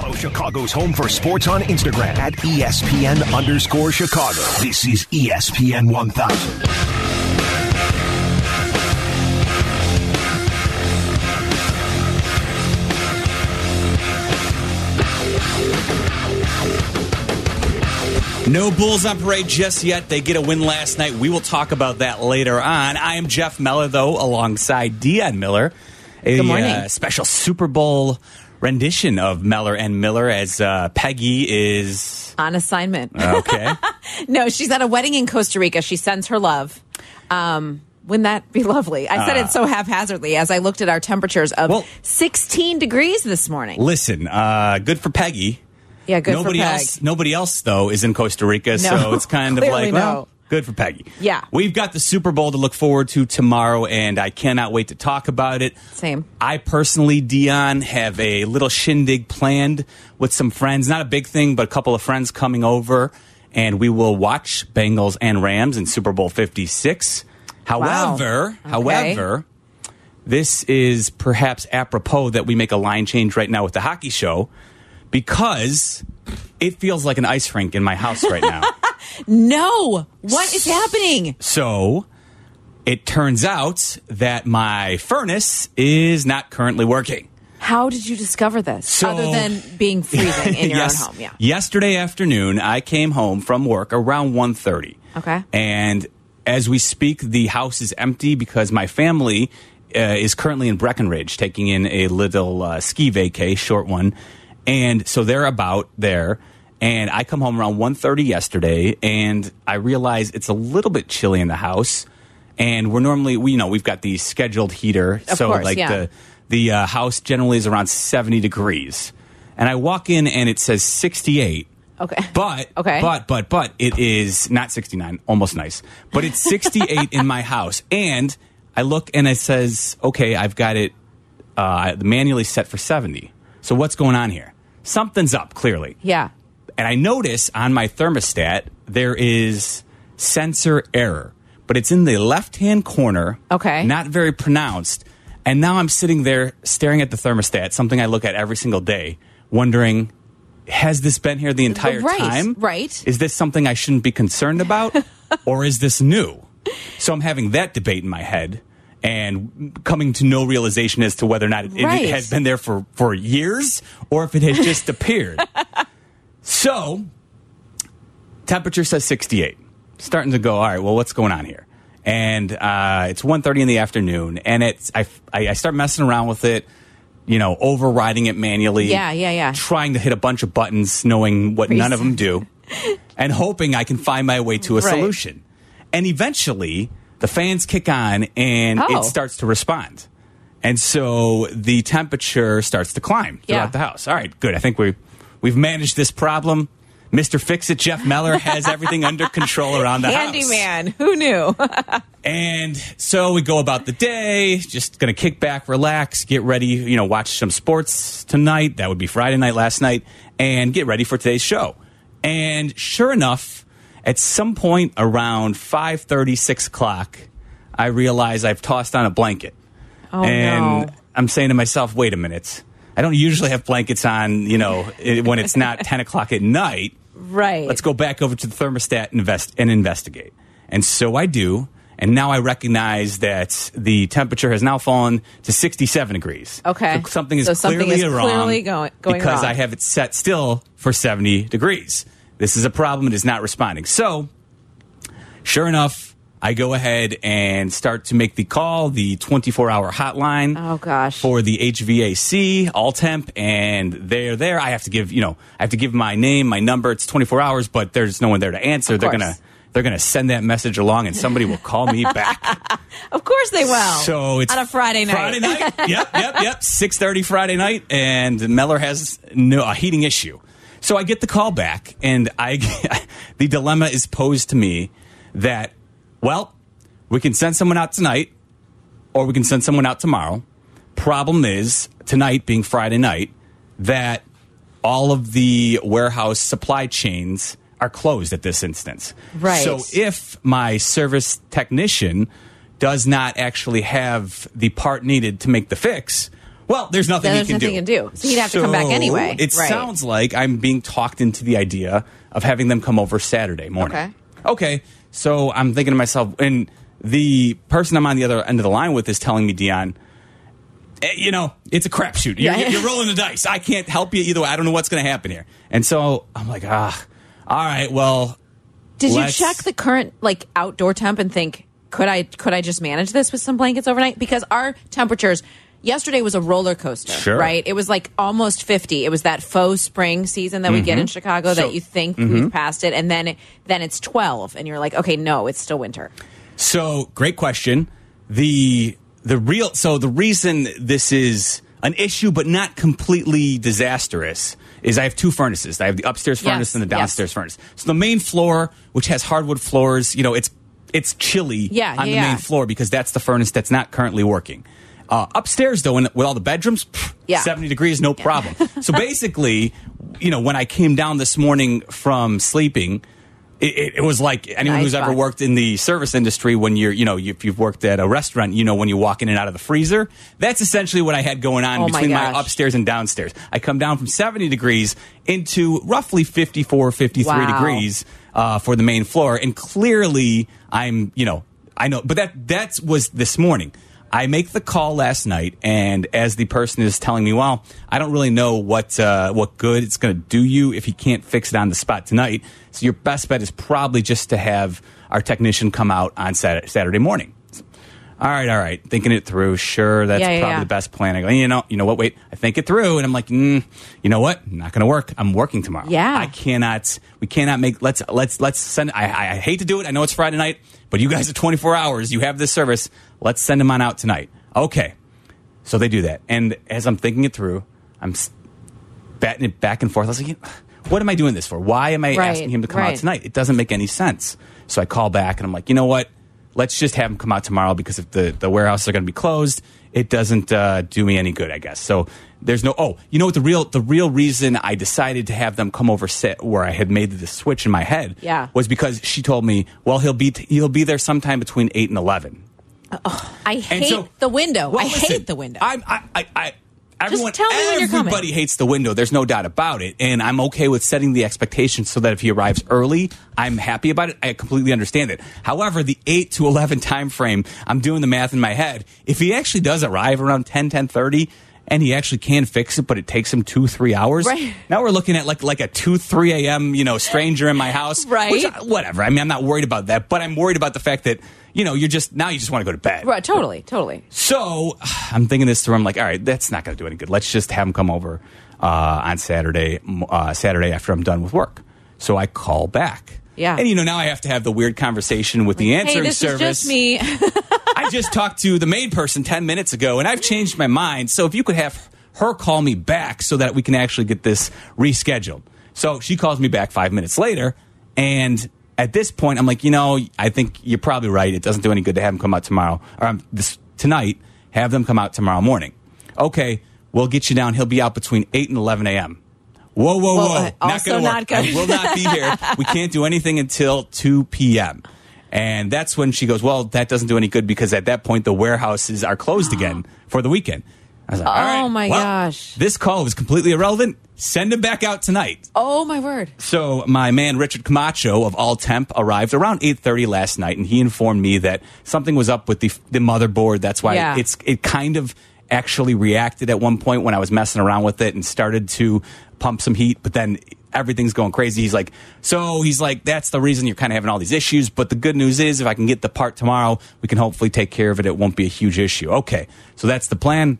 Follow Chicago's Home for Sports on Instagram at ESPN underscore Chicago. This is ESPN 1000. No Bulls on parade just yet. They get a win last night. We will talk about that later on. I am Jeff Meller, though, alongside Dionne Miller. A Good morning. uh, special Super Bowl rendition of Miller and Miller as uh, Peggy is. on assignment. Okay. no, she's at a wedding in Costa Rica. She sends her love. Um, wouldn't that be lovely? I said it so haphazardly as I looked at our temperatures of Uh. Well- 16 degrees this morning. Listen, uh, good for Peggy. Yeah, good nobody else. Nobody else though is in Costa Rica, so it's kind of like well, no. Good for Peggy. Yeah. we've got the Super Bowl to look forward to tomorrow, and I cannot wait to talk about it. Same. I personally, Dionne, have a little shindig planned with some friends. Not a big thing, but a couple of friends coming over, and we will watch Bengals and Rams in Super Bowl Fifty Six. However, Okay. however. This is perhaps apropos that we make a line change right now with the hockey show because it feels like an ice rink in my house right now. No, what is happening? so it turns out that my furnace is not currently working. How did you discover this? So- Other than being freezing in your yes, own home. Yeah. Yesterday afternoon, I came home from work around 1.30. Okay. And as we speak, the house is empty because my family uh, is currently in Breckenridge taking in a little uh, ski vacay, short one. And so they're about there. And I come home around 1.30 yesterday, and I realize it's a little bit chilly in the house. And we're normally, we, you know, we've got the scheduled heater. Of so course, like yeah. the the uh, house generally is around 70 degrees. And I walk in and it says 68. Okay. But Okay. but but but it is not 69, almost nice. But it's 68 in my house. And I look and it says, "Okay, I've got it uh manually set for 70." So what's going on here? Something's up clearly. Yeah. And I notice on my thermostat there is sensor error, but it's in the left-hand corner. Okay. Not very pronounced. And now I'm sitting there staring at the thermostat, something I look at every single day, wondering has this been here the entire Right, time? right. Is this something I shouldn't be concerned about or is this new? So I'm having that debate in my head and coming to no realization as to whether or not it, it Right. has been there for, for years or if it has just appeared. So, temperature says 68. Starting to go, all right, well, what's going on here? And uh, it's 1.30 in the afternoon, and it's I, I, I start messing around with it, you know, overriding it manually. Yeah, yeah, yeah. Trying to hit a bunch of buttons, knowing what none of them do, and hoping I can find my way to a Right. solution. And eventually, the fans kick on, and Oh. it starts to respond. And so the temperature starts to climb throughout Yeah. the house. All right, good. I think we we've managed this problem. Mr. Fix It Jeff Meller has everything under control around the house. Handyman. Who knew? And so we go about the day, just going to kick back, relax, get ready, you know, watch some sports tonight. That would be Friday night last night and get ready for today's show. And sure enough, at some point around 5:30, 6 o'clock, I realize I've tossed on a blanket. Oh, and no. I'm saying to myself, wait a minute. I don't usually have blankets on, you know, when it's not 10 o'clock at night. Right. Let's go back over to the thermostat and, invest, and investigate. And so I do. And now I recognize that the temperature has now fallen to 67 degrees. Okay. So something is So something clearly is wrong clearly going- going because wrong. I have it set still for 70 degrees. This is a problem. It is not responding. So sure enough, I go ahead and start to make the call, the 24 hour hotline Oh, gosh. for the HVAC, all temp, and they're there. I have to give, you know, I have to give my name, my number. It's 24 hours, but there's no one there to answer. They're gonna they're gonna send that message along, and somebody will call me back. Of course they will. So it's on a Friday night. Friday night. yep, yep, yep. Six thirty Friday night, and Meller has no a heating issue. So I get the call back, and I the dilemma is posed to me that well, we can send someone out tonight, or we can send someone out tomorrow. Problem is tonight being Friday night that all of the warehouse supply chains are closed at this instance. Right. So if my service technician does not actually have the part needed to make the fix, Well, there's nothing Then he there's can nothing do. he can do. So he'd have to come back anyway. It Right. sounds like I'm being talked into the idea of having them come over Saturday morning. Okay. Okay. So I'm thinking to myself, and the person I'm on the other end of the line with is telling me, Dionne, eh, you know, it's a crapshoot. You're, Yeah. you're rolling the dice. I can't help you either way. I don't know what's going to happen here. And so I'm like, ah, all right, well, Did you check the current like outdoor temp and think could I could I just manage this with some blankets overnight? Because our temperatures yesterday was a roller coaster, Sure. right? It was like almost 50. It was that faux spring season that we get in Chicago Mm-hmm. So- mm-hmm. that you think we've passed it and then it, then it's 12 and you're like, "Okay, no, it's still winter." So, great question. The the real so the reason this is an issue but not completely disastrous is I have two furnaces. I have the upstairs Yes, furnace and the yes. downstairs furnace. So the main floor, which has hardwood floors, you know, it's it's chilly Yeah, on yeah, the yeah. main floor because that's the furnace that's not currently working. Uh, upstairs, though, in, with all the bedrooms, pff, Yeah. 70 degrees, no problem. so basically, you know, when I came down this morning from sleeping, it, it, it was like anyone Nice who's ever worked in the service industry, when you're, you know, if you've worked at a restaurant, you know, when you walk in and out of the freezer, that's essentially what I had going on Oh between my, gosh. upstairs and downstairs. I come down from 70 degrees into roughly 54, 53 Wow. degrees uh, for the main floor. And clearly, I'm, you know, I know, but that that was this morning. I make the call last night, and as the person is telling me, well, I don't really know what uh, what good it's going to do you if he can't fix it on the spot tonight. So your best bet is probably just to have our technician come out on Saturday, Saturday morning. All right, all right. Thinking it through. Sure, that's Yeah, yeah, probably yeah. the best plan. I go, you know, you know what? Wait, I think it through, and I'm like, mm, you know what? Not going to work. I'm working tomorrow. Yeah. I cannot. We cannot make. Let's let's let's send. I, I I hate to do it. I know it's Friday night, but you guys are 24 hours. You have this service. Let's send him on out tonight. Okay. So they do that, and as I'm thinking it through, I'm batting it back and forth. I was like, what am I doing this for? Why am I Right, asking him to come out tonight? It doesn't make any sense. So I call back and I'm like, you know what? Let's just have him come out tomorrow because if the, the warehouses are going to be closed, it doesn't uh, do me any good, I guess. So there's no. Oh, you know what? The real the real reason I decided to have them come over sit where I had made the switch in my head, Yeah. was because she told me, well, he'll be he'll be there sometime between eight and eleven. I hate so- the window. Well, I listen, hate the window. I'm, I, I, I, everyone, tell me when you're coming. everybody hates the window. There's no doubt about it, and I'm okay with setting the expectation so that if he arrives early, I'm happy about it. I completely understand it. However, the eight to eleven time frame, I'm doing the math in my head. If he actually does arrive around 10, 10.30, and he actually can fix it, but it takes him two, three hours. Right. Now we're looking at like like a two, three a.m. you know stranger in my house. Right. Which, whatever. I mean, I'm not worried about that, but I'm worried about the fact that you know you're just now you just want to go to bed. right, totally, totally. So I'm thinking this through. I'm like, all right, that's not going to do any good. Let's just have him come over uh, on Saturday, uh, Saturday after I'm done with work. So I call back. Yeah. And you know now I have to have the weird conversation with the answering hey, this service. is just me. I just talked to the maid person 10 minutes ago and I've changed my mind. So if you could have her call me back so that we can actually get this rescheduled. So she calls me back five minutes later. And at this point, I'm like, you know, I think you're probably right. It doesn't do any good to have them come out tomorrow or um, this tonight. Have them come out tomorrow morning. Okay, we'll get you down. He'll be out between 8 and 11 a.m. Whoa, whoa, Well, whoa. uh, not gonna not work. I will not be here. We can't do anything until 2 p.m. And that's when she goes, Well, that doesn't do any good because at that point the warehouses are closed again for the weekend. I was like, right, Oh, my well, gosh. This call was completely irrelevant. Send him back out tonight. oh my word. So my man Richard Camacho of All Temp arrived around 8:30 last night, and he informed me that something was up with the the motherboard. That's why Yeah. it's it kind of actually reacted at one point when I was messing around with it and started to pump some heat, but then everything's going crazy. He's like, so he's like, that's the reason you're kind of having all these issues. But the good news is, if I can get the part tomorrow, we can hopefully take care of it. It won't be a huge issue. Okay, so that's the plan.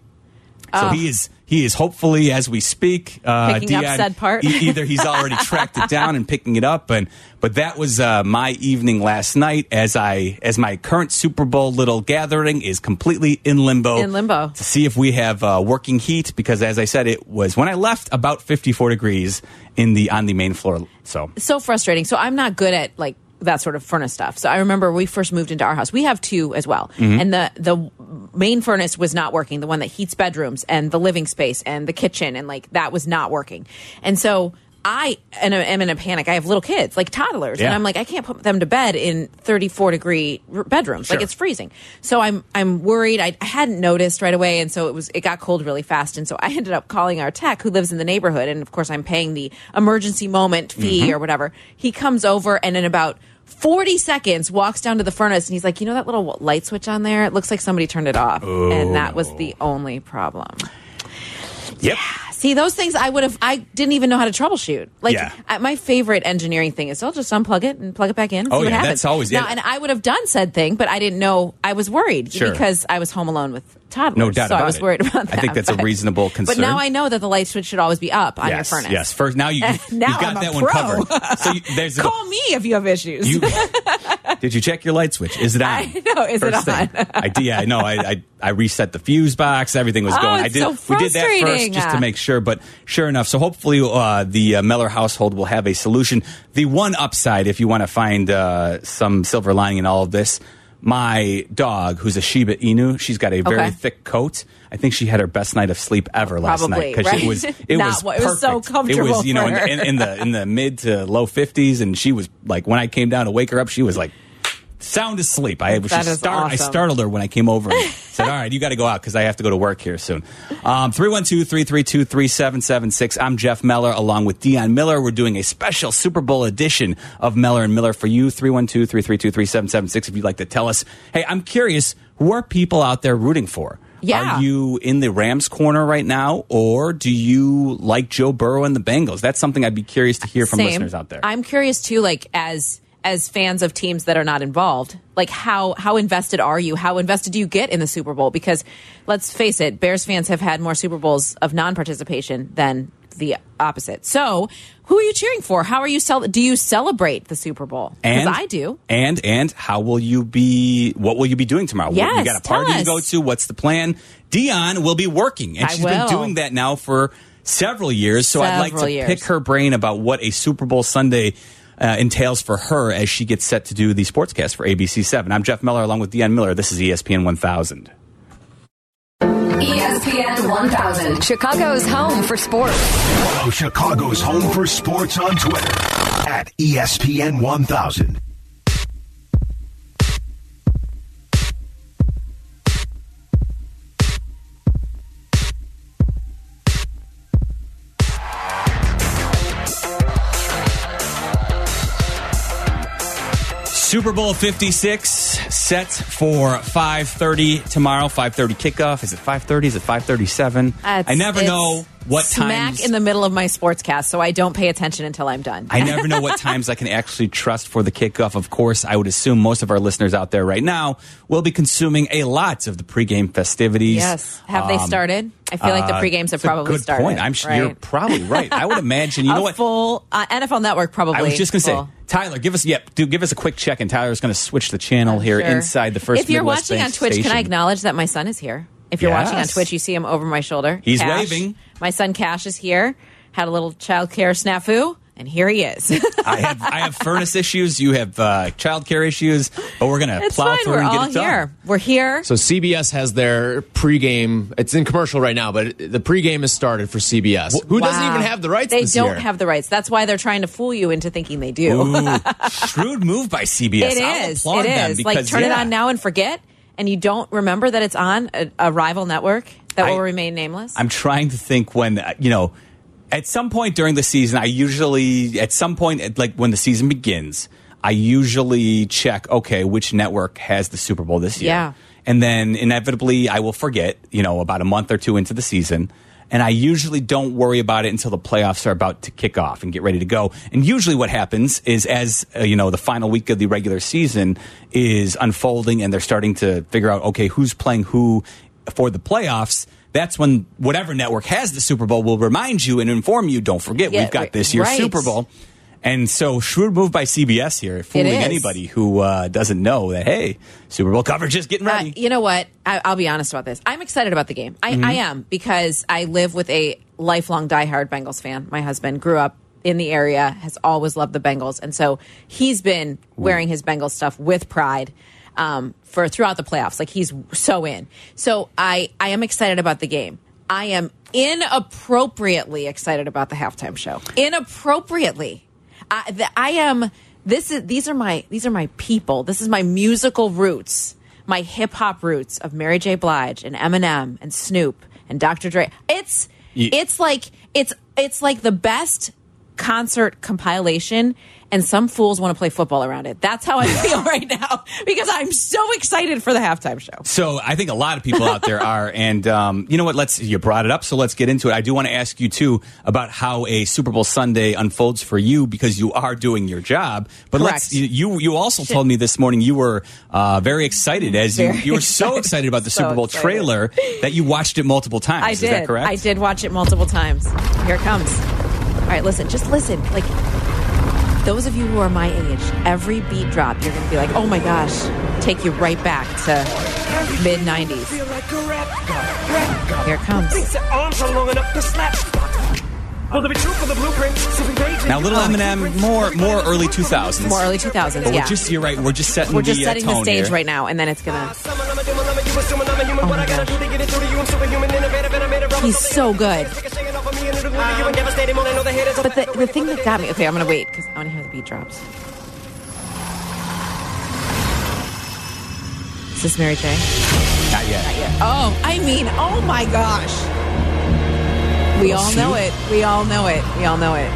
So he ah. is he is hopefully as we speak uh, Picking up said part. e- either he's already tracked it down and picking it up, and but that was uh, my evening last night as I as my current Super Bowl little gathering is completely in limbo. In limbo. to see if we have uh, working heat because as I said, it was when I left about fifty four degrees in the on the main floor. So so frustrating. So I'm not good at like that sort of furnace stuff. So I remember we first moved into our house. We have two as well, Mm-hmm. and the the main furnace was not working. The one that heats bedrooms and the living space and the kitchen and like that was not working. And so I am am in a panic. I have little kids, like toddlers, and I'm like, I can't put them to bed in 34 degree bedrooms. Like it's freezing. So I'm I'm worried. I, I hadn't noticed right away, and so it was it got cold really fast, and so I ended up calling our tech who lives in the neighborhood, and of course I'm paying the emergency moment fee Mm-hmm. or whatever. He comes over and in about 40 seconds walks down to the furnace and he's like, you know that little light switch on there? It looks like somebody turned it off, and that was the oh. only problem. Yep. See, those things I would have, I didn't even know how to troubleshoot. Like, Yeah. I, my favorite engineering thing is I'll just unplug it and plug it back in. Oh, yeah, happens. that's always- Now, yeah. and I would have done said thing, but I didn't know. I was worried Sure. because I was home alone with toddlers. No doubt so about I was it. worried about that. I think that's a reasonable concern. But now I know that the light switch should always be up on your furnace. yes. First, now you now you've got that one covered. So you, there's a, Call me if you have issues. you. Did you check your light switch? Is it on? I know. Is it First thing. on? I. Yeah, I know. I, I I reset the fuse box. Everything was Oh, going. I did. so we did that first just to make sure. But sure enough, so hopefully uh, the uh, Meller household will have a solution. The one upside, if you want to find uh, some silver lining in all of this, my dog, who's a Shiba Inu, she's got a very Okay. thick coat. I think she had her best night of sleep ever last Probably, night because right? it was it was what- it was so perfect. It was you know in, in, in the in the mid to low fifties, and she was like when I came down to wake her up, she was like sound asleep. I is start, I startled her when I came over and said, "All right, you got to go out because I have to go to work here soon." Um, 312-332-3776. I'm Jeff Meller along with Dionne Miller. We're doing a special Super Bowl edition of Meller and Miller for you. 312-332-3776 if you'd like to tell us. Hey, I'm curious, who are people out there rooting for? Yeah. Are you in the Rams corner right now or do you like Joe Burrow and the Bengals? That's something I'd be curious to hear from Same. listeners out there. I'm curious too, like as as fans of teams that are not involved, like how how invested are you? How invested do you get in the Super Bowl? Because let's face it, Bears fans have had more Super Bowls of non-participation than the opposite. So, who are you cheering for? How are you cel- do you celebrate the Super Bowl? Because And I do. And and how will you be? What will you be doing tomorrow? Yes, you got a party to go to. What's the plan? Dionne will be working, and I she's been doing that now for several years. So I'd like to years. pick her brain about what a Super Bowl Sunday. Uh, entails for her as she gets set to do the sportscast for ABC 7. I'm Jeff Meller along with Dionne Miller. This is ESPN 1000. ESPN 1000, Chicago's home for sports. Follow Chicago's Home for Sports on Twitter at ESPN 1000. Super Bowl 56 set for 5:30 tomorrow. 5:30 kickoff. Is it 5:30? Is it 5:37? Uh, I never know what smack times in the middle of my sportscast, so I don't pay attention until I'm done. I never know what times I can actually trust for the kickoff. Of course, I would assume most of our listeners out there right now will be consuming a lot of the pregame festivities. yes, have they Um, started? I feel like the uh, pregames have a probably good started. Point. I'm sure right? you're probably right. I would imagine. You know what? full uh, NFL Network probably. I was just going to say. Tyler, give us yep, do give us a quick check, and Tyler's going to switch the channel here Sure. inside the first. If you're Midwest watching Bank on Twitch, can I acknowledge that my son is here? If you're watching on Twitch, you see him over my shoulder. He's Cash. waving. My son Cash is here. Had a little child care snafu, and here he is. I have I have furnace issues. You have uh, childcare issues, but we're going to it's plow fine. through We're and get all it done. here. We're here. So CBS has their pregame. It's in commercial right now, but the pregame has started for CBS. Who doesn't even have the rights? They this don't year? have the rights. That's why they're trying to fool you into thinking they do. Ooh, shrewd move by CBS. It I'll is. applaud It. Like because, turn it on now and forget, and you don't remember that it's on a, a rival network that I- will remain nameless. I'm trying to think when uh, you know. At some point during the season, I usually, at some point, like when the season begins, I usually check, okay, which network has the Super Bowl this year? Yeah. And then inevitably, I will forget, you know, about a month or two into the season. And I usually don't worry about it until the playoffs are about to kick off and get ready to go. And usually what happens is as, uh, you know, the final week of the regular season is unfolding and they're starting to figure out, okay, who's playing who for the playoffs. That's when whatever network has the Super Bowl will remind you and inform you, don't forget, Yeah, we've got this year's right. Super Bowl. And so, shrewd move by CBS here, fooling anybody who uh, doesn't know that, hey, Super Bowl coverage is getting Uh, ready. you know what? I, I'll be honest about this. I'm excited about the game. I, Mm-hmm. I am because I live with a lifelong diehard Bengals fan. My husband grew up in the area, has always loved the Bengals, and so he's been wearing his Bengals stuff with pride um, for throughout the playoffs. Like he's so in. So I I am excited about the game. I am inappropriately excited about the halftime show. Inappropriately. I, the, I am. This is. These are my. These are my people. This is my musical roots. My hip hop roots of Mary J. Blige and Eminem and Snoop and Dr. Dre. It's. Ye- It's like it's it's like the best concert compilation and some fools want to play football around it. That's how I feel right now because I'm so excited for the halftime show. So I think a lot of people out there are, and um, you know what? Let's you brought it up, so let's get into it. I do want to ask you too about how a Super Bowl Sunday unfolds for you because you are doing your job. But let's you you, you also told me this morning you were uh, very excited as you Very you were so excited. excited about the So Super Bowl excited. trailer that you watched it multiple times. I Is did. that correct? I did watch it multiple times. Here it comes. All right, listen, just listen. Like those of you who are my age, every beat drop, you're going to be like, "Oh my gosh!" Take you right back to mid '90s. Here it comes. Now, little Eminem, more more early two thousands. More early 2000s. But yeah. we're just you're right. We're just setting We're just the, uh, the stage here. right now, and then it's gonna. Oh He's so good. But the, the thing that got me. Okay, I'm gonna wait because I want to hear the beat drops. Is this Mary J? Not yet. Not yet. Oh, I mean, oh my gosh. We all know it. We all know it. We all know it.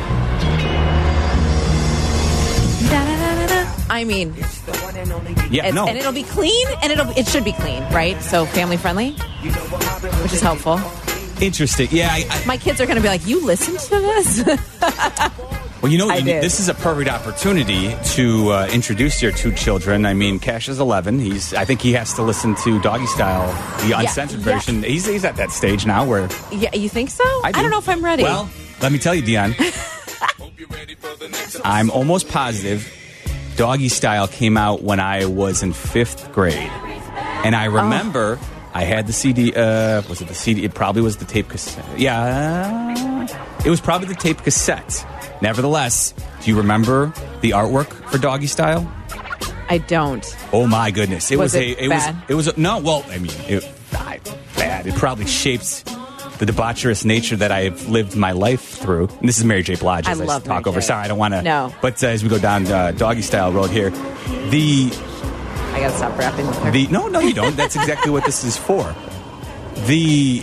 I mean, Yeah, it's, no. and it'll be clean, and it'll it should be clean, right? So family friendly, which is helpful. Interesting. Yeah. I, I, My kids are going to be like, "You listen to this?" Well, you know, you- did. this is a perfect opportunity to uh, introduce your two children. I mean, Cash is 11. He's, I think he has to listen to Doggy Style, the uncensored yeah. version. He's, he's at that stage now where yeah, you think so? I, do. don't know if I'm ready. Well, let me tell you, Dionne. I'm almost positive Doggy Style came out when I was in fifth grade, and Oh. I remember I had the CD. Uh, was it the CD? It probably was the tape cassette. Yeah, it was probably the tape cassette. Nevertheless, do you remember the artwork for Doggy Style? I don't. Oh my goodness! It was, Was it a. It bad? was. It was a, no. Well, I mean, it, I, bad. It probably shapes the debaucherous nature that I've lived my life through. And this is Mary J. Blige. I I, love talk Mary over. J. Sorry, I don't want to. No. But uh, as we go down uh, Doggy Style Road here, the I got to stop rapping with her. the no, no, you don't. That's exactly what this is for. The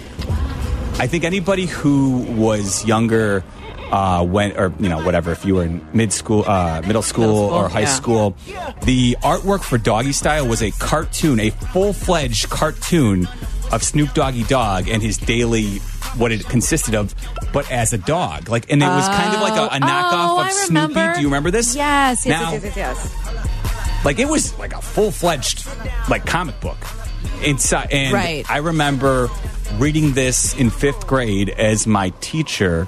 I think anybody who was younger, uh, when or you know whatever, if you were in mid school, uh, middle school, Middle school, or high yeah. school, the artwork for Doggy Style was a cartoon, a full fledged cartoon of Snoop Doggy Dogg and his daily what it consisted of, but as a dog. Like, and it was kind of like a, a knockoff oh, of Snoopy. Do you remember this? Yes, yes, Now- yes, yes, yes, yes. Like it was like a full fledged like comic book inside. And Right. I remember reading this in fifth grade as my teacher.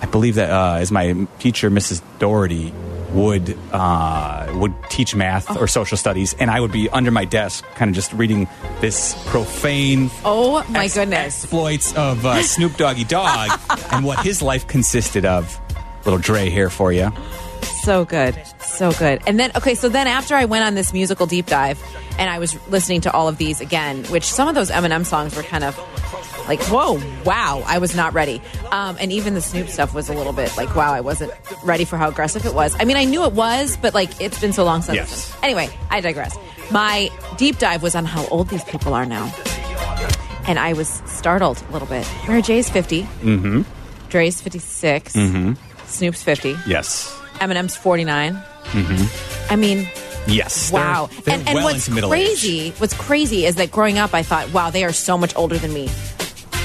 I believe that uh, as my teacher, Mrs. Doherty, would uh, would teach math or social studies, and I would be under my desk, kind of just reading this profane. Oh my ex- goodness. Exploits of uh, Snoop Doggy Dogg and what his life consisted of. Little Dre here for you. So good. So good. And then, okay, so then after I went on this musical deep dive and I was listening to all of these again, which some of those Eminem songs were kind of like, whoa, wow, I was not ready. Um, and even the Snoop stuff was a little bit like, wow, I wasn't ready for how aggressive it was. I mean, I knew it was, but like, it's been so long since. Yes. Anyway, I digress. My deep dive was on how old these people are now. And I was startled a little bit. Mary J's 50. Mm-hmm. Dre's 56. Mm-hmm. Snoop's 50. Yes. Eminem's 49. I mean, Yes. they're- wow. They're, and and well what's middle age. crazy, what's crazy is that growing up, I thought, wow, they are so much older than me.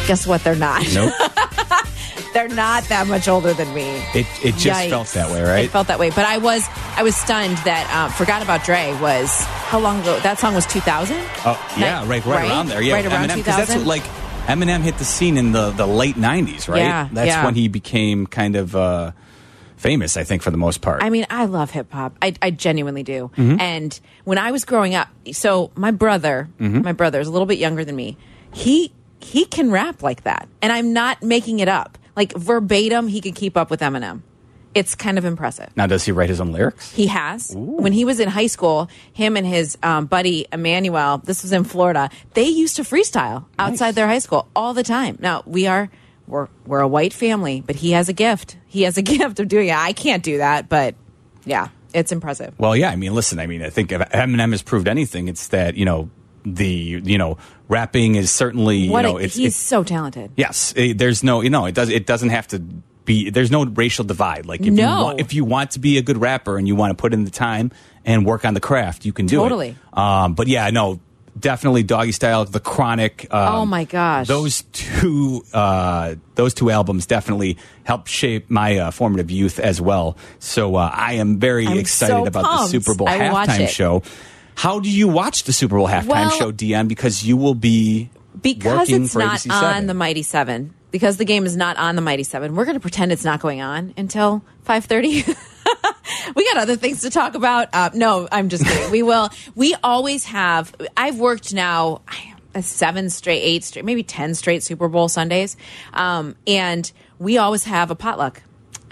Guess what? They're not. Nope. They're not that much older than me. It it just Yikes. felt that way, right? It felt that way. But I was I was stunned that um, "Forgot About Dre" was how long ago? That song was 2000. oh yeah, right, right, around there. Yeah, right around Eminem, 'cause that's 2000. what like Eminem hit the scene in the the late '90s, right? Yeah, that's yeah. when he became kind of uh, famous, I think, for the most part. I mean, I love hip hop. I, I genuinely do. Mm-hmm. And when I was growing up, so my brother, Mm-hmm. my brother is a little bit younger than me. He he can rap like that, and I'm not making it up. Like verbatim, he could keep up with Eminem. It's kind of impressive. Now, does he write his own lyrics? He has. When he was in high school, him and his um, buddy Emmanuel, this was in Florida, they used to freestyle outside their high school all the time. Now, we are we're we're a white family, but he has a gift. He has a gift of doing it. I can't do that, but yeah, it's impressive. Well, yeah. I mean, listen. I mean, I think if Eminem has proved anything, it's that you know the you know rapping is certainly What you know a, it's, he's it's so talented. yes. eh, there's no you know it does it doesn't have to be there's no racial divide. Like if you No. want, if you want to be a good rapper and you want to put in the time and work on the craft, you can do Totally. it. Um, but yeah, no. Definitely doggy style, the chronic. Um, Oh, my gosh. Those two, uh, those two albums definitely helped shape my uh, formative youth as well. So uh, I am very I'm excited so about the. Super Bowl I halftime show. How do you watch the Super Bowl halftime Well- show, Dionne? Because you will be because it's not ABC on 7. the Mighty Seven. Because the game is not on the Mighty Seven, we're going to pretend it's not going on until five thirty. we got other things to talk about. Uh, no, I'm just kidding. we will. We always have. I've worked now a seven straight, eight straight, maybe ten straight Super Bowl Sundays, um, and we always have a potluck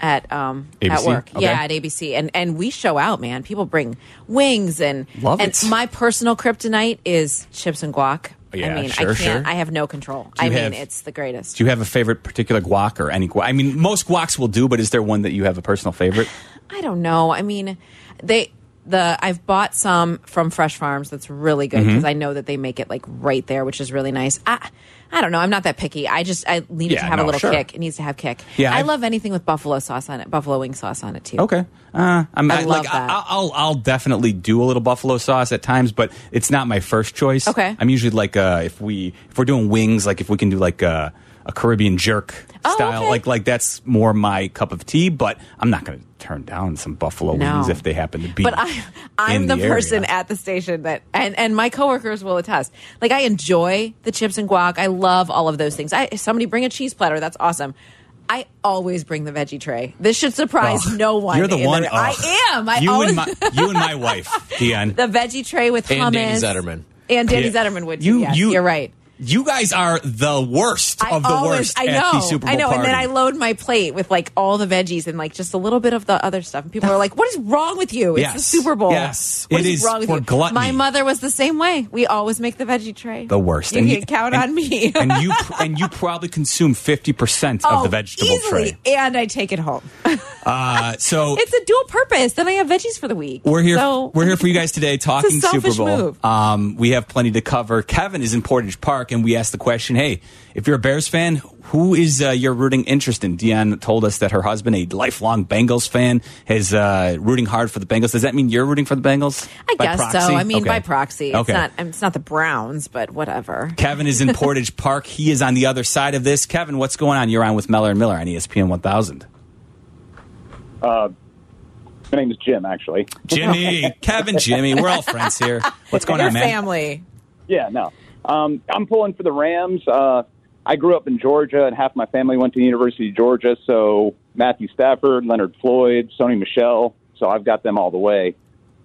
at um, at work. Okay. Yeah, at ABC, and and we show out, man. People bring wings and Love and it. my personal kryptonite is chips and guac. Yeah, I mean, sure, I can't. sure. I have no control. I you mean, it's the greatest. Do you have a favorite particular guac or any guac? I mean, most guacs will do, but is there one that you have a personal favorite? I don't know. I mean, they the I've bought some from Fresh Farms that's really good Mm-hmm. because I know that they make it like right there, which is really nice. I I don't know. I'm not that picky. I just I need it Yeah, to have no, a little sure. kick. It needs to have kick. Yeah, I I've- love anything with buffalo sauce on it, buffalo wing sauce on it too. Okay. Uh, I'm, I love like, that. I, I'll I'll definitely do a little buffalo sauce at times, but it's not my first choice. Okay. I'm usually like uh, if we if we're doing wings, like if we can do like a, a Caribbean jerk Oh, style, okay. like like that's more my cup of tea. But I'm not going to turn down some buffalo No. wings if they happen to be. But I, I'm in the, the person at the station that, and and my coworkers will attest. Like I enjoy the chips and guac. I love all of those things. I if somebody bring a cheese platter. That's awesome. I always bring the veggie tray. This should surprise Oh, no one. You're the one. I oh. am. I you always and my you and my wife, Dionne. the veggie tray with hummus. And hummus. Danny Zetterman. And Danny Yeah. Zetterman would. You- yes, you- you're right. You guys are the worst I of the always, worst I know, at the Super Bowl I know, party. and then I load my plate with like all the veggies and like just a little bit of the other stuff. And people are like, "What is wrong with you? It's the Super Bowl. Yes. What It is is wrong with for you?" gluttony. My mother was the same way. We always make the veggie tray. the worst. You And can count and- on me. and you and you probably consume fifty percent oh, of the vegetable easily, tray. and I take it home. Uh, so it's a dual purpose. Then I have veggies for the week. we're here. So, we're here for you guys today, talking Super Bowl. Um, we have plenty to cover. Kevin is in Portage Park, and we asked the question: Hey, if you're a Bears fan, who is uh, your rooting interest in? Dionne told us that her husband, a lifelong Bengals fan, is uh, rooting hard for the Bengals. Does that mean you're rooting for the Bengals? I by guess proxy? so. I mean, Okay. by proxy, it's Okay. not. It's not the Browns, but whatever. Kevin is in Portage Park. He is on the other side of this. Kevin, what's going on? You're on with Meller and Miller on ESPN 1000. Uh, My name is Jim, actually. Jimmy, Kevin, Jimmy, we're all friends here. What's going Your on, man? family. Yeah, no. Um, I'm pulling for the Rams. Uh, I grew up in Georgia, and half my family went to the University of Georgia. So Matthew Stafford, Leonard Floyd, Sony Michel. So I've got them all the way.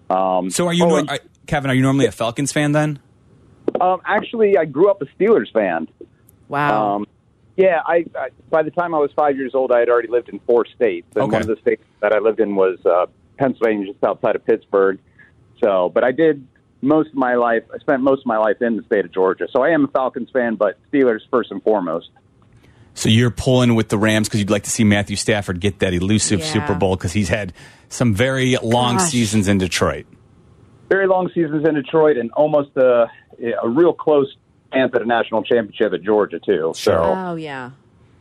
Um, So, are you, oh, nor- are- Kevin? Are you normally a Falcons fan then? um, actually, I grew up a Steelers fan. Wow. Um, yeah, I, I by the time I was five years old, I had already lived in four states, and Okay. one of the states that I lived in was uh, Pennsylvania, just outside of Pittsburgh. So, but I did most of my life. I spent most of my life in the state of Georgia, so I am a Falcons fan, but Steelers first and foremost. So you're pulling with the Rams because you'd like to see Matthew Stafford get that elusive Yeah. Super Bowl because he's had some very long Gosh. seasons in Detroit. Very long seasons in Detroit, and almost a, a real close chance at a national championship at Georgia too. So, oh yeah.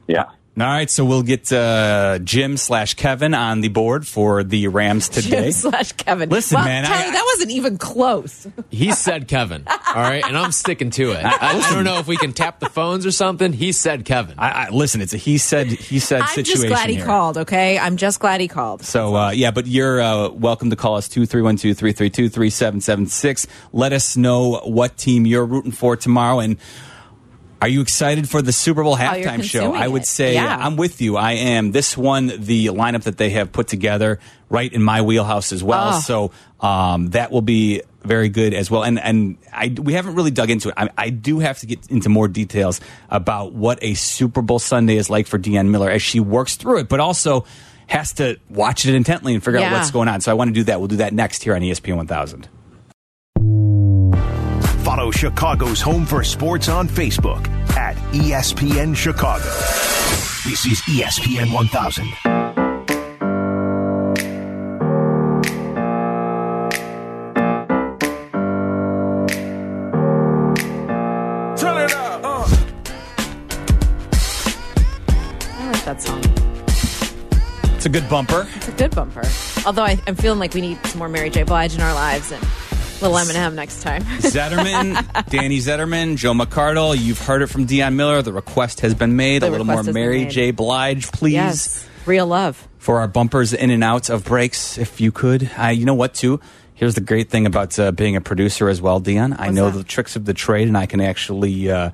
yeah. All right, so we'll get uh, Jim slash Kevin on the board for the Rams today. Jim slash Kevin. Listen, Well, man, I- Tyler, that wasn't even close. He said Kevin. All right, and I'm sticking to it. I, I don't know if we can tap the phones or something. He said Kevin. I, I, listen, it's a he said he said situation. I'm just glad he here. called. Okay, I'm just glad he called. So uh, yeah, but you're uh, welcome to call us two three one two three three two three seven seven six. Let us know what team you're rooting for tomorrow, and are you excited for the Super Bowl you're halftime show? consuming I would it. say Yeah. I'm with you. I am. This one, the lineup that they have put together, right in my wheelhouse as well. Oh. So um, that will be very good as well. And and I we haven't really dug into it. I, I do have to get into more details about what a Super Bowl Sunday is like for Dionne Miller as she works through it, but also has to watch it intently and figure out what's going on. So I want to do that. We'll do that next here on ESPN 1000. Follow Chicago's Home for Sports on Facebook at ESPN Chicago. This is ESPN 1000. I like that song. It's a good bumper. It's a good bumper. Although I, I'm feeling like we need some more Mary J. Blige in our lives and little Eminem next time. Zetterman, Danny Zetterman, Joe McCardle. You've heard it from Dionne Miller. The request has been made. The a little more request has been Mary. J. Blige, please. yes, real love. for our bumpers in and out of breaks, if you could. Uh, you know what, too? Here's the great thing about uh, being a producer as well, Dionne. I know that? the tricks of the trade, and I can actually uh,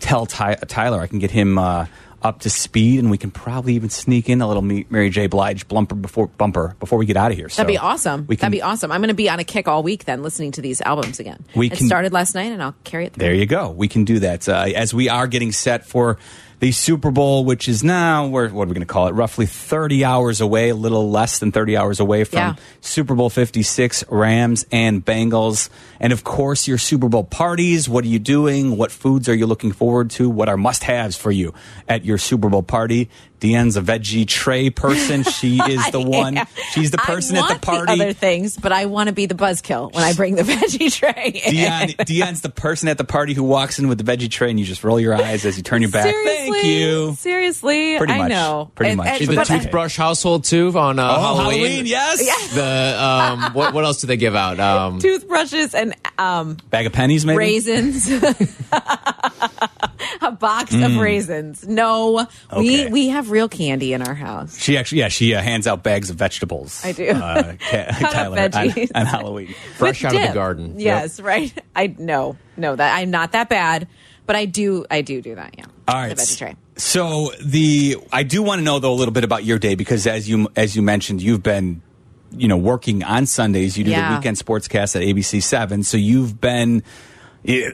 tell Ty- Tyler. I can get him uh, up to speed, and we can probably even sneak in a little Mary J. Blige bumper before bumper before we get out of here. So That'd be awesome. We can, That'd be awesome. I'm going to be on a kick all week then, listening to these albums again. We it can- started last night, and I'll carry it. Through. There you go. We can do that uh, as we are getting set for the Super Bowl, which is now we're, what are we going to call it? Roughly 30 hours away, a little less than 30 hours away from Yeah. Super Bowl 56, Rams and Bengals, and of course your Super Bowl parties. What are you doing? What foods are you looking forward to? What are must-haves for you at your Super Bowl party? Dionne's a veggie tray person. She is the one. Yeah. She's the person I at the want party. other things, but I want to be the buzzkill when I bring the veggie tray. in. Dionne, Dionne's the person at the party who walks in with the veggie tray, and you just roll your eyes as you turn your back. Seriously, Thank you. Seriously, Pretty I much. know. Pretty And- much. and- She's The but I- toothbrush household too on uh, Oh, Halloween. Halloween, yes. The um, what what else do they give out? Um, toothbrushes and um, Bag of pennies, maybe. raisins. a box of raisins. No, Okay. we we have real candy in our house. She actually, yeah, she uh, hands out bags of vegetables. I do. Uh, ca- Cut up Tyler, on, veggies. on Halloween. fresh With out of the garden. Yes, right. I no, no, that I'm not that bad, but I do, I do do that. Yeah. All right. The veggie tray. So the I do want to know though a little bit about your day because as you as you mentioned, you've been you know working on Sundays. You do the Yeah. weekend sportscast at ABC Seven. So you've been. eh,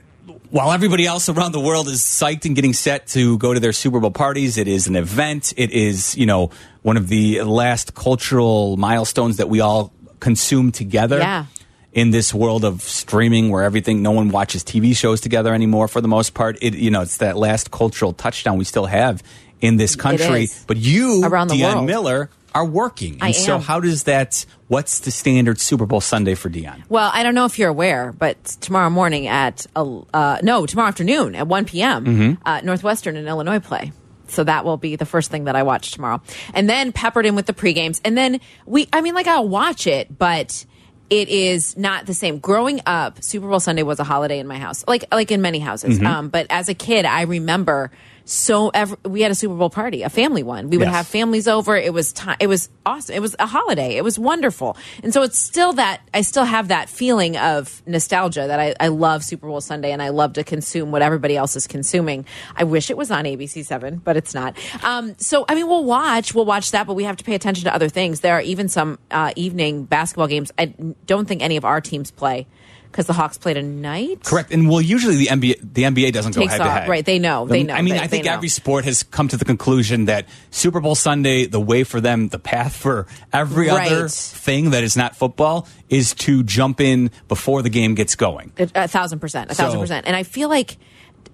while everybody else around the world is psyched and getting set to go to their Super Bowl parties, it is an event. It is, you know, one of the last cultural milestones that we all consume together Yeah. in this world of streaming where everything no one watches TV shows together anymore for the most part. It you know, it's that last cultural touchdown we still have in this country. But you, Around the Dionne world. Miller, are working. And I so how does that what's the standard Super Bowl Sunday for Dionne? Well, I don't know if you're aware, but tomorrow morning at uh, uh, no, tomorrow afternoon at 1 p.m. Mm-hmm. Uh, Northwestern and Illinois play. So that will be the first thing that I watch tomorrow, and then peppered in with the pre-games, and then we. I mean, like I'll watch it, but it is not the same. Growing up, Super Bowl Sunday was a holiday in my house, like like in many houses. Mm-hmm. Um, but as a kid, I remember so ever, we had a Super Bowl party, a family one. We would Yes. have families over. It was time. It was awesome. It was a holiday. It was wonderful. And so it's still that I still have that feeling of nostalgia that I, I love Super Bowl Sunday and I love to consume what everybody else is consuming. I wish it was on ABC Seven, but it's not. Um, so I mean, we'll watch. We'll watch that, but we have to pay attention to other things. There are even some uh, evening basketball games. I don't think any of our teams play because the Hawks played a night. Correct. And well, usually the NBA the NBA doesn't go Takes head to head. Right, they know. They know. I mean, They- I think every sport has come to the conclusion that Super Bowl Sunday, the way for them, the path for every other thing that is not football is to jump in before the game gets going. A, a thousand percent, a thousand percent. And I feel like,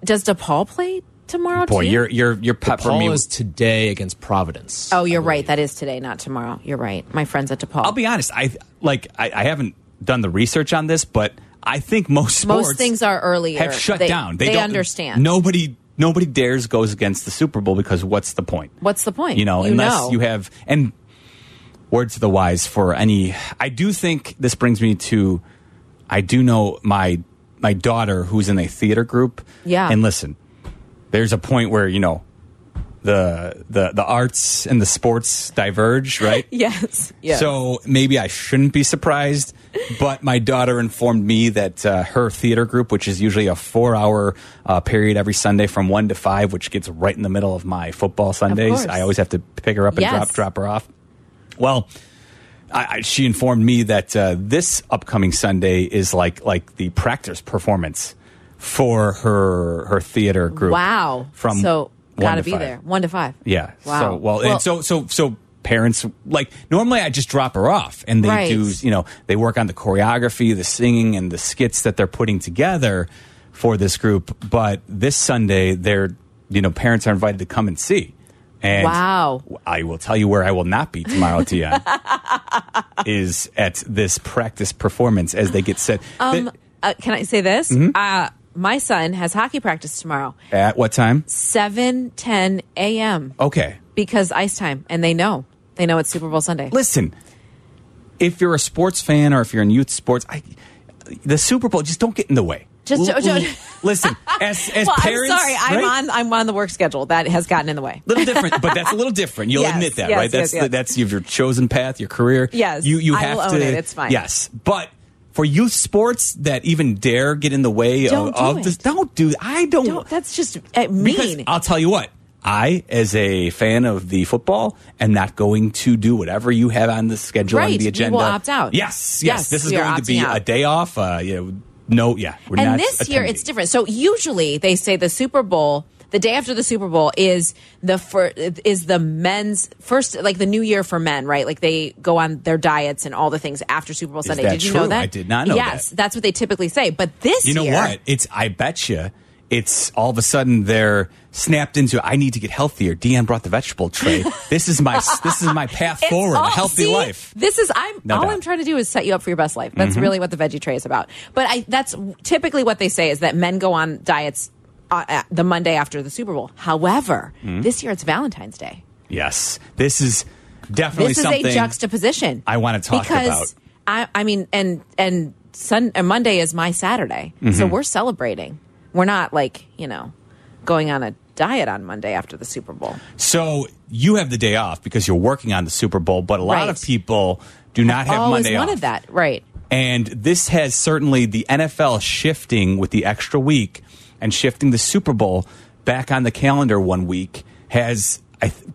does DePaul play tomorrow? Boy, too? you're you're you're pepper me. is today against Providence. Oh, you're right. That is today, not tomorrow. You're right. My friends at DePaul. I'll be honest. I like. I, I haven't done the research on this, but I think most sports Most things are earlier. have shut They- down. they don't understand. Nobody nobody dares goes against the Super Bowl because what's the point? What's the point? You know, You unless know. you have and words to the wise for any. I do think this brings me to. I do know my my daughter who's in a theater group. Yeah. and listen, there's a point where you know. The, the the arts and the sports diverge, right? Yes. Yes. So maybe I shouldn't be surprised, but my daughter informed me that uh, her theater group, which is usually a four-hour uh, period every Sunday from one to five, which gets right in the middle of my football Sundays. I always have to pick her up and Yes. drop drop her off. Well, I, I, she informed me that uh, this upcoming Sunday is like like the practice performance for her her theater group. wow. From so gotta to be five. there. One to five. Yeah. Wow. So well, Well- and so so so parents like normally I just drop her off and they Right. do you know they work on the choreography, the singing, and the skits that they're putting together for this group. But this Sunday, they're you know parents are invited to come and see. And Wow. I will tell you where I will not be tomorrow, TN, is at this practice performance as they get set. Um, The- uh, can I say this? Mm-hmm. Uh, my son has hockey practice tomorrow, at what time? seven ten a.m. Okay. because ice time, and they know they know it's Super Bowl Sunday. listen, if you're a sports fan or if you're in youth sports, I, the Super Bowl just don't get in the way. Just- L- l- listen, as as well, parents, I'm sorry, I'm right? on I'm on the work schedule that has gotten in the way. little different, but that's a little different. You'll Yes, admit that, yes, right? That's yes. The, that's your chosen path, your career. Yes, you you have to. it. It's fine. Yes, but for youth sports that even dare get in the way Don't of, do of this, don't do. I don't. Don't, that's just uh, because mean. I'll tell you what. I, as a fan of the football, am not going to do whatever you have on the schedule Right, on the we agenda. will opt out. Yes, yes. Yes, this is going to be out. a day off. Uh, you know, no, yeah, we're and this year it's different. So usually they say the Super Bowl, the day after the Super Bowl is the fir- is the men's first like the new year for men, right? Like they go on their diets and all the things after Super Bowl Sunday. that did you true? know that? I did not know Yes, that. that's what they typically say. But this You know year, what? It's I bet you. It's all of a sudden they're snapped into. I need to get healthier. Dionne brought the vegetable tray. this is my this is my path forward. all- a healthy see, life. This is I'm No all doubt. I'm trying to do is set you up for your best life. That's really what the veggie tray is about. But I that's typically what they say is that men go on diets uh, uh, the Monday after the Super Bowl. However, Mm-hmm. this year it's Valentine's Day. Yes, this is definitely This is something a juxtaposition. I wanna talk because about. I, I mean, and and Sun uh, Monday is my Saturday, so Mm-hmm. we're celebrating. We're not like you know going on a diet on Monday after the Super Bowl. So you have the day off because you're working on the Super Bowl, but a lot Right. of people do not have Always Monday wanted off. that, right? And this has certainly the NFL shifting with the extra week and shifting the Super Bowl back on the calendar one week has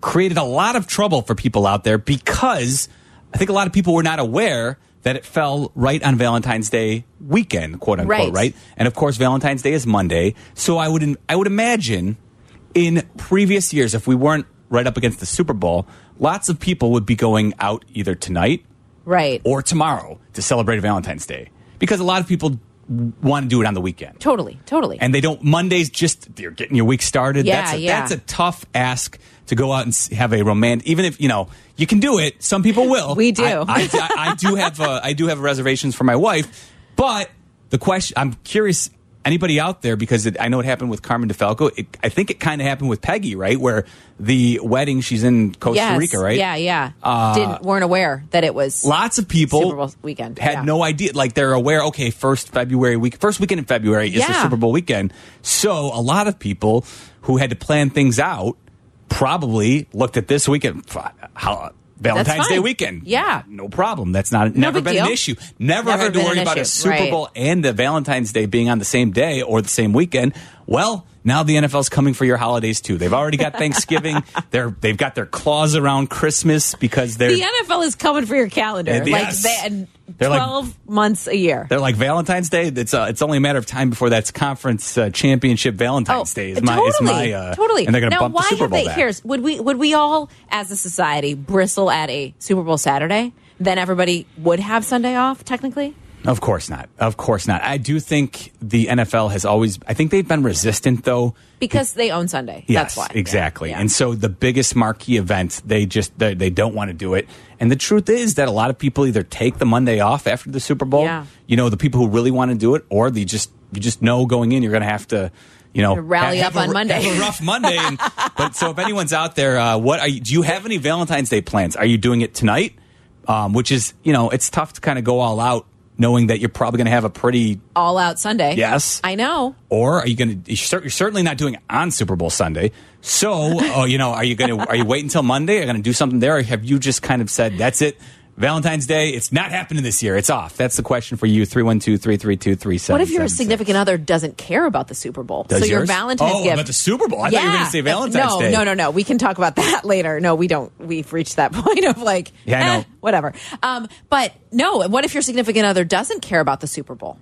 created a lot of trouble for people out there because I think a lot of people were not aware that it fell right on Valentine's Day weekend, quote unquote, Right. right? And of course, Valentine's Day is Monday. So I would I would imagine in previous years, if we weren't right up against the Super Bowl, lots of people would be going out either tonight Right. or tomorrow to celebrate Valentine's Day because a lot of people want to do it on the weekend. Totally, totally. And they don't. Mondays just you're getting your week started. Yeah, that's a, yeah. that's a tough ask to go out and have a romantic. Even if you know you can do it, some people will. We do. I, I, I- I do have uh, I do have reservations for my wife, but the question I'm curious. Anybody out there because it, I know it happened with Carmen DeFalco. It, I think it kind of happened with Peggy, right? Where the wedding, she's in Costa yes. Rica, right? Yeah, yeah. Uh, Didn't weren't aware that it was Lots of people Super Bowl weekend, had yeah. no idea. Like they're aware. Okay, first February week, first weekend in February is the Yeah. Super Bowl weekend. So a lot of people who had to plan things out probably looked at this weekend. Uh, how, Valentine's Day weekend, Yeah. no problem. That's not never big been an issue. Never, Never had to worry about a. Super Right. Bowl and the Valentine's Day being on the same day or the same weekend. Well, now the NFL's coming for your holidays too. They've already got Thanksgiving. they're they've got their claws around Christmas because they're the NFL is coming for your calendar. Like yes. they, They're like- twelve months a year. They're like Valentine's Day. It's uh, it's only a matter of time before that's conference uh, championship Valentine's Day. Is my totally, is my uh, totally. and they're going to now, bump why the Super have they, back. Here's would we would we all as a society bristle at a Super Bowl Saturday? Then everybody would have Sunday off technically. Of course not. Of course not. I do think the NFL has always. I think they've been resistant though. Because they own Sunday. Yes, That's why. exactly. Yeah. And so the biggest marquee event, they just they, they don't want to do it. And the truth is that a lot of people either take the Monday off after the Super Bowl. Yeah. You know, the people who really want to do it, or they just you just know going in you're going to have to. You know, Rally have- up have on a, Monday. Have a rough Monday. And, but so if anyone's out there, uh, what are you, do you have any Valentine's Day plans? Are you doing it tonight? Um, which is, you know, it's tough to kind of go all out knowing that you're probably going to have a pretty all out Sunday. Yes. I know. or are you going to? You're certainly not doing it on Super Bowl Sunday. So, oh, you know, are you going to? Are you waiting until Monday? Are you going to do something there? Or have you just kind of said that's it? Valentine's Day, it's not happening this year. It's off. That's the question for you. 312 332 What if your significant other doesn't care about the Super Bowl? Does so your yours? Valentine's Oh, gift. about the Super Bowl. I thought you were gonna say Valentine's no, Day. No, no, no. We can talk about that later. No, we don't. We've reached that point of like, Yeah, eh, whatever. Um, but no, what if your significant other doesn't care about the Super Bowl?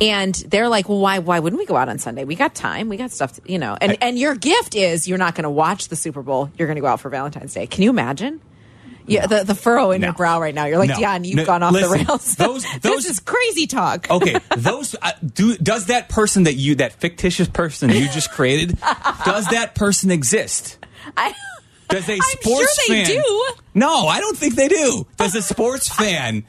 And they're like, well, why? Why wouldn't we go out on Sunday? We got time. We got stuff. To, you know. And and your gift is you're not going to watch the Super Bowl. You're going to go out for Valentine's Day. Can you imagine? Yeah, the, the furrow in No. your brow right now. You're like, No. Dionne, you've No, gone off listen, the rails. those- those- this is crazy talk. Okay, those uh, do. Does that person that you, that fictitious person you just created, does that person exist? I, Does a I'm sports sure they fan? do. No, I don't think they do. Does a sports fan?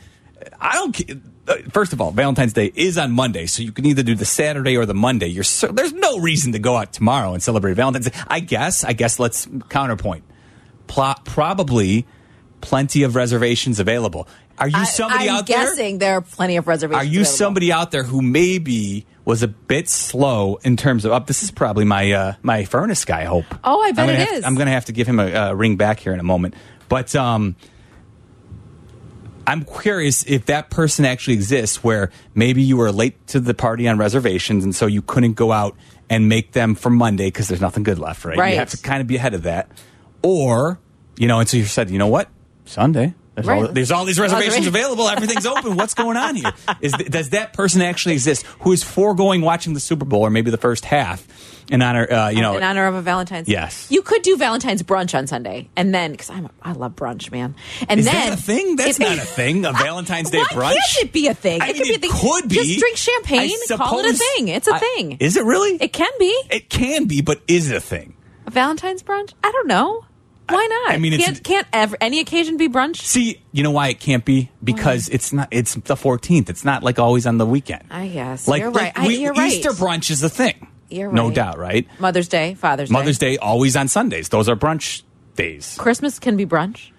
I don't. uh, First of all, Valentine's Day is on Monday, so you can either do the Saturday or the Monday. You're so, there's no reason to go out tomorrow and celebrate Valentine's Day. I guess. I guess let's counterpoint. Pl- probably plenty of reservations available. Are you somebody I'm out there? guessing there are plenty of reservations. Are you available. somebody out there who maybe was a bit slow in terms of? Up, this is probably my uh, my furnace guy. I hope. Oh, I bet I'm it have- is. I'm going to have to give him a, a ring back here in a moment. But um, I'm curious if that person actually exists, where maybe you were late to the party on reservations, and so you couldn't go out and make them for Monday because there's nothing good left, right? Right. You have to kind of be ahead of that, or you know, and so you said, you know what, Sunday. There's, all, Right. there's all these reservations available. Everything's open. What's going on here? Is th- does that person actually exist who is foregoing watching the Super Bowl or maybe the first half in honor? Uh, you know, in honor of a Valentine's. Yes. you could do Valentine's brunch on Sunday, and then because I'm I love brunch, man. And is then that a thing? That's it- not a thing. A Valentine's Day Why brunch. can't it be a thing? I it mean, could be a thing. could be. Just drink champagne. I Call it a thing. It's a I- thing. Is it really? It can be It can be, but is it a thing? a Valentine's brunch. I don't know. Why not? I mean, it's- can't can't ever any occasion be brunch? See, you know why it can't be? Because it's not. It's the 14th. It's not like always on the weekend. I guess Like, you're like right. I- you're right. Easter brunch is the thing. You're No right. doubt, right? Mother's Day, Father's Day, Mother's Day always on Sundays. Those are brunch days. Christmas can be brunch.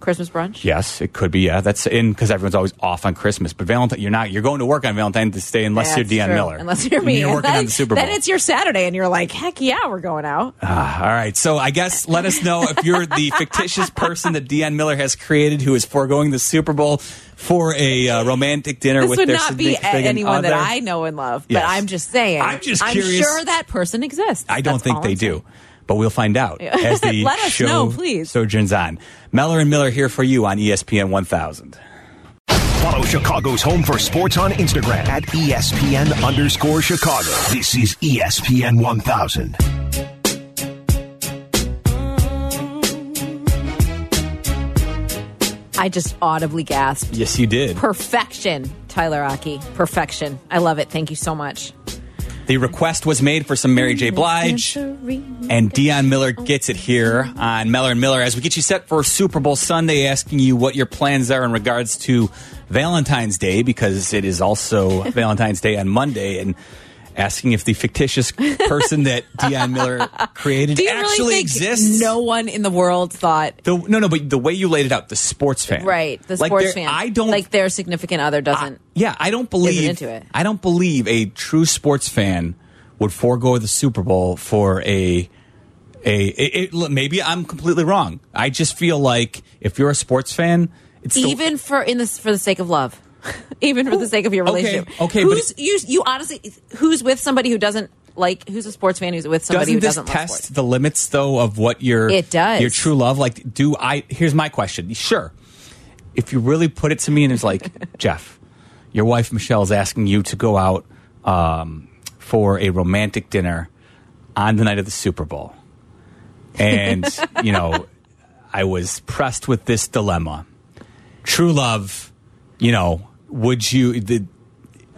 Christmas brunch. Yes, it could be. Yeah, that's in because everyone's always off on Christmas. But Valentine, you're not. You're going to work on Valentine's Day unless That's you're Dionne true. Miller. Unless you're me. You're working then, on the Super Bowl. Then it's your Saturday, and you're like, heck yeah, we're going out. Ah, all right. So I guess let us know if you're the fictitious person that Dionne Miller has created who is foregoing the Super Bowl for a uh, romantic dinner this with would their not be anyone that. I know and love, but Yes. I'm just saying. I'm just curious. I'm sure that person exists. I don't That's think they I'm do. saying. But we'll find out as the Let us show know, please. sojourns on. Meller and Miller here for you on ESPN 1000. Follow Chicago's home for sports on Instagram at ESPN underscore Chicago. This is ESPN 1000. I just audibly gasped. Yes, you did. Perfection, Tyler Aki. Perfection. I love it. Thank you so much. The request was made for some Mary J. Blige, and Dionne Meller gets it here on Miller and Miller as we get you set for Super Bowl Sunday, asking you what your plans are in regards to Valentine's Day because it is also Valentine's Day on Monday, and asking if the fictitious person that Dionne Miller created Do actually really exists. no one in the world thought The, no, no, but the way you laid it out, the sports fan, right? The Like, sports fan, I don't like their significant other doesn't. yeah, I don't believe into it. I don't believe a true sports fan would forego the Super Bowl for a a. It, it- maybe I'm completely wrong. I just feel like if you're a sports fan, it's the- even for in this for the sake of love, even for the sake of your relationship. okay, but who's you? You honestly, who's with somebody who doesn't like? Who's a sports fan who's with somebody doesn't who doesn't test the limits though of what your It does. your true love like do i here's my question sure if you really put it to me and it's like jeff your wife michelle is asking you to go out um, for a romantic dinner on the night of the super bowl and you know i was pressed with this dilemma true love you know would you the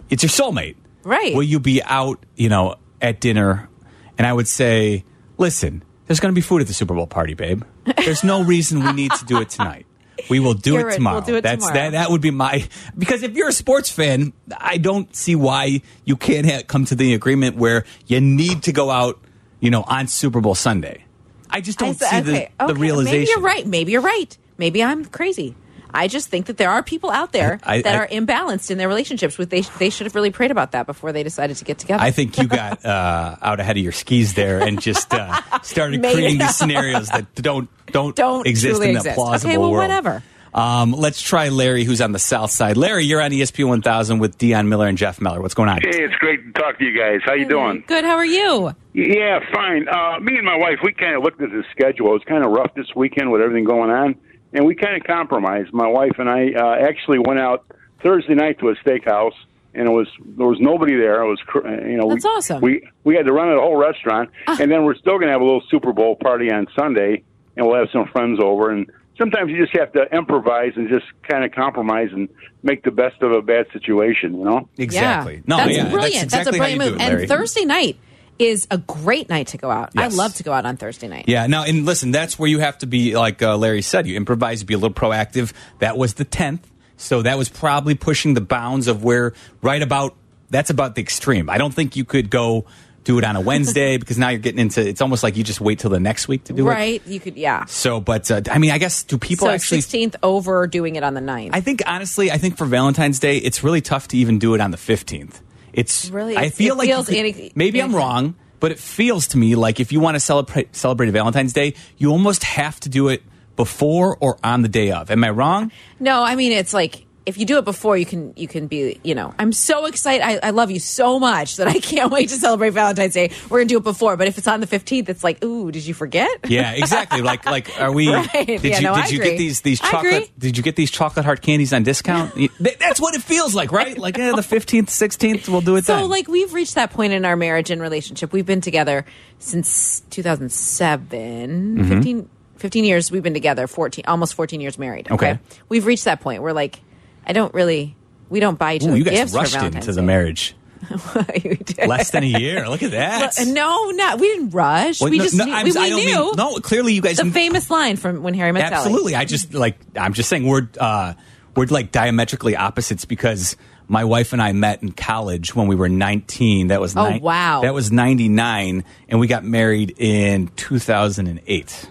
it's your soulmate Right. will you be out you know at dinner and i would say listen there's going to be food at the super bowl party babe there's no reason we need to do it tonight we will do You're it right. tomorrow We'll do it that's tomorrow. that that would be my because if you're a sports fan i don't see why you can't ha- come to the agreement where you need to go out you know on super bowl sunday i just don't I see said- the, okay, the realization Maybe you're right. Maybe you're right. Maybe I'm crazy. I just think that there are people out there I- that I- are imbalanced in their relationships. With they they should have really prayed about that before they decided to get together. I think you got uh, out ahead of your skis there and just uh, started Made creating these scenarios that don't don't, Don't exist in a exist. plausible Okay, well, world. whatever. Um, let's try Larry, who's on the south side. Larry, you're on ESP 1000 with Dionne Miller and Jeff Meller. What's going on? Hey, it's great to talk to you guys. How you doing? Good. How are you? Yeah, fine. Uh, me and my wife, we kind of looked at the schedule. It was kind of rough this weekend with everything going on, and we kind of compromised. My wife and I uh, actually went out Thursday night to a steakhouse, and it was there was nobody there. It was uh, you know That's we, awesome. We we had to run a whole restaurant, and then we're still going to have a little Super Bowl party on Sunday, and we'll have some friends over and. sometimes you just have to improvise and just kind of compromise and make the best of a bad situation. You know. Exactly. Yeah. No, that's yeah, brilliant. That's, exactly a brilliant do move. it, and Thursday night is a great night to go out. Yes. I love to go out on Thursday night. Yeah, now and listen, that's where you have to be like uh, Larry said. You improvise, be a little proactive. That was the tenth, so that was probably pushing the bounds of where right about that's about the extreme. I don't think you could go do it on a Wednesday because now you're getting into it's almost like you just wait till the next week to do it. Right? You could, yeah. So, but uh, I mean, I guess do people so actually? 16th over doing it on the 9th. I think honestly, I think for Valentine's Day, it's really tough to even do it on the fifteenth. It's Really? I feel like feels could- any- maybe I'm wrong, but it feels to me like if you want to celebrate celebrate Valentine's Day, you almost have to do it before or on the day of. Am I wrong? No, I mean it's like if you do it before, you can you can be you know I'm so excited. I, I love you so much that I can't wait to celebrate Valentine's Day. We're gonna do it before, but if it's on the 15th, it's like ooh, did you forget? Yeah, exactly. like like are we? Right. Did Yeah, you no, did I you agree. get these these chocolate? Did you get these chocolate heart candies on discount? That's what it feels like, right? Like yeah, the fifteenth, sixteenth, we'll do it then. So then. like we've reached that point in our marriage and relationship. We've been together since 2007. Mm-hmm. 15, 15 years we've been together. 14 almost 14 years married. Okay. Okay. We've reached that point where like I don't really we don't buy each Ooh, other you guys gifts for rushed Valentine's into the Day. marriage. You did. Less than a year. Look at that. No, not we didn't rush. Well, we no, just no, knew, I'm- we, we I don't knew mean- no, clearly you guys the famous line from when Harry met Sally. Absolutely. I just like I'm just saying we're uh, we're like diametrically opposites because my wife and I met in college when we were 19. That was Oh, wow. That was 99, and we got married in 2008.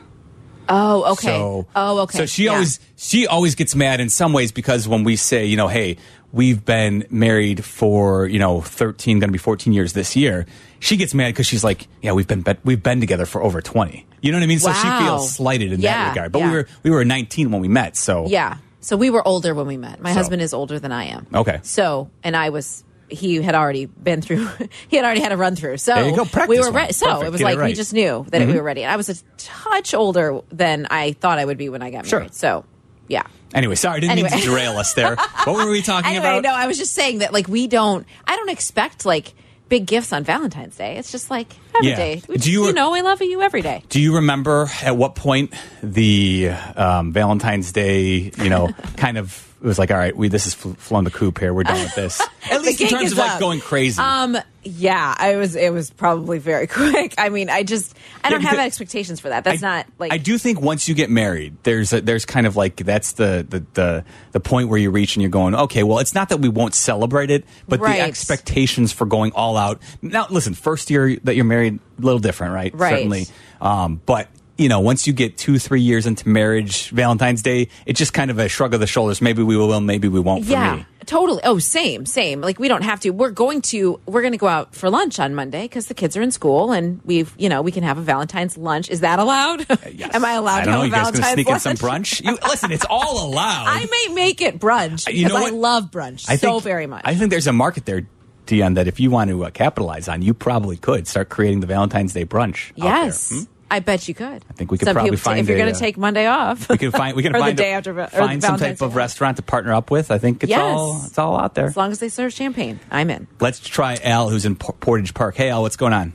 Oh, okay. So, oh, okay. So she Yeah. always she always gets mad in some ways because when we say, you know, hey, we've been married for you know 13, going to be 14 years this year, she gets mad because she's like, yeah, we've been we've been together for over 20. You know what I mean? So she feels slighted in Yeah, that regard. But yeah. we were we were 19 when we met, so Yeah. So we were older when we met. My So- husband is older than I am. Okay. So, and I was, he had already been through, he had already had a run through. So There you go. Practice we were ready. So Perfect. it was Get like we right. Mm-hmm. just knew that we were ready. I was a touch older than I thought I would be when I got Sure. married. So, yeah. Anyway, sorry, I didn't mean to derail us there. What were we talking Anyway, about? no, I was just saying that like we don't, I don't expect like big gifts on Valentine's Day. It's just like every Yeah. day. We Do you- you know, I love you every day. Do you remember at what point the um, Valentine's Day, you know, kind of it was like, all right, we this is fl- flown the coop here. We're done with this. At least in terms of like up. going crazy. Um, yeah, I was. It was probably very quick. I mean, I just I don't Yeah, have expectations for that. That's I, not like I do think once you get married, there's a, there's kind of like that's the, the the the point where you reach and you're going, okay, well, it's not that we won't celebrate it, but Right. the expectations for going all out. Now, listen, first year that you're married, a little different, right? Right. Certainly, um, but. You know, once you get two, three years into marriage, Valentine's Day, it's just kind of a shrug of the shoulders. Maybe we will, maybe we won't. For Yeah, me, totally. Oh, same, same. Like we don't have to. We're going to. We're going to go out for lunch on Monday because the kids are in school, and we've you know we can have a Valentine's lunch. Is that allowed? Yes. Am I allowed I to don't know. have You a guys gonna Valentine's sneak in some brunch? You, listen, it's all allowed. I may make it brunch. You know what? I love brunch I so think- very much. I think there's a market there, Dionne, that if you want to uh, capitalize on, you probably could start creating the Valentine's Day brunch. yes. Hmm? I bet you could. I think we could Some probably people ta- find if you're a, going uh, to take Monday off. We can find we can find the day a- after Va- or find some type of restaurant to partner up with. I think it's Yes. all it's all out there. As long as they serve champagne, I'm in. Let's try Al, who's in Portage Park. Hey, Al, what's going on?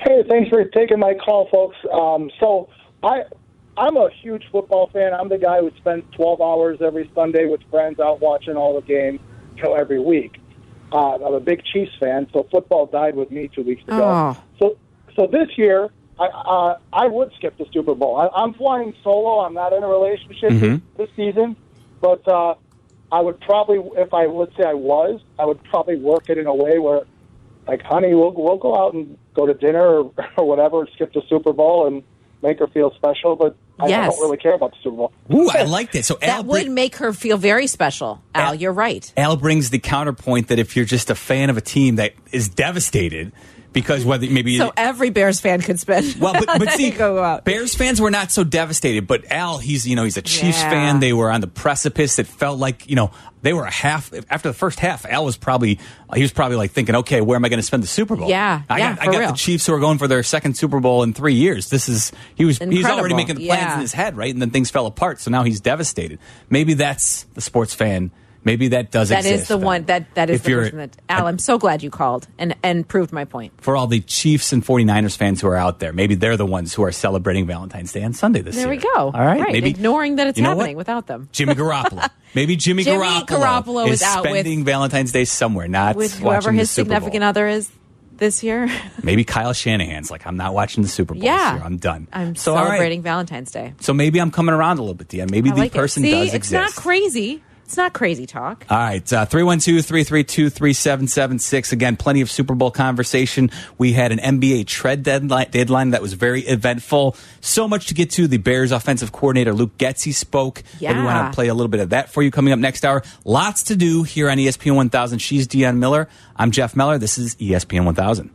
Hey, thanks for taking my call, folks. Um, so I, I'm a huge football fan. I'm the guy who spends 12 hours every Sunday with friends out watching all the games, you know, every week. Uh, I'm a big Chiefs fan, so football died with me two weeks ago. Oh. So, so this year, I, uh, I would skip the Super Bowl. I, I'm flying solo. I'm not in a relationship this, this season, but uh, I would probably, if I let's say I was, I would probably work it in a way where like, honey, we'll we'll go out and go to dinner or, or whatever, skip the Super Bowl and make her feel special. But I Yes. don't really care about the Super Bowl. Ooh, I like this. So Al, That would bring- make her feel very special. Al, Al- you're right. Al brings the counterpoint that if you're just a fan of a team that is devastated because whether maybe So every Bears fan could spend. Well, but, but see, go out. Bears fans were not so devastated. But Al, he's you know he's a Chiefs Yeah. fan. They were on the precipice. It felt like you know they were a half after the first half. Al was probably he was probably like thinking, okay, where am I going to spend the Super Bowl? Yeah, I yeah, got I got real. the Chiefs who are going for their second Super Bowl in three years. This is he was he's already making the plans Yeah. in his head, right? And then things fell apart. So now he's devastated. Maybe that's the sports fan Maybe that does That exist. is the then. one that that is If the person that Al. I'm so glad you called and and proved my point. for all the Chiefs and 49ers fans who are out there, maybe they're the ones who are celebrating Valentine's Day on Sunday this There year. There we go. All right. Maybe ignoring that it's you know happening what? without them. Jimmy Garoppolo. Maybe Jimmy, Jimmy Garoppolo, Garoppolo is is out with- spending Valentine's Day somewhere, not With whoever his significant other is this year. Maybe Kyle Shanahan's like, I'm not watching the Super Bowl yeah, this year. I'm done. I'm so, all right. celebrating Valentine's Day. So maybe I'm coming around a little bit, Dionne. Maybe I the like person. See, does it's exist. not crazy. It's not crazy talk. All right, uh, 312 332 3776. Again, plenty of Super Bowl conversation. We had an NBA trade deadline, deadline that was very eventful. So much to get to. The Bears offensive coordinator, Luke Getsy, spoke. Yeah. We want to play a little bit of that for you coming up next hour. Lots to do here on ESPN 1000. She's Dionne Miller. I'm Jeff Meller. This is ESPN 1000.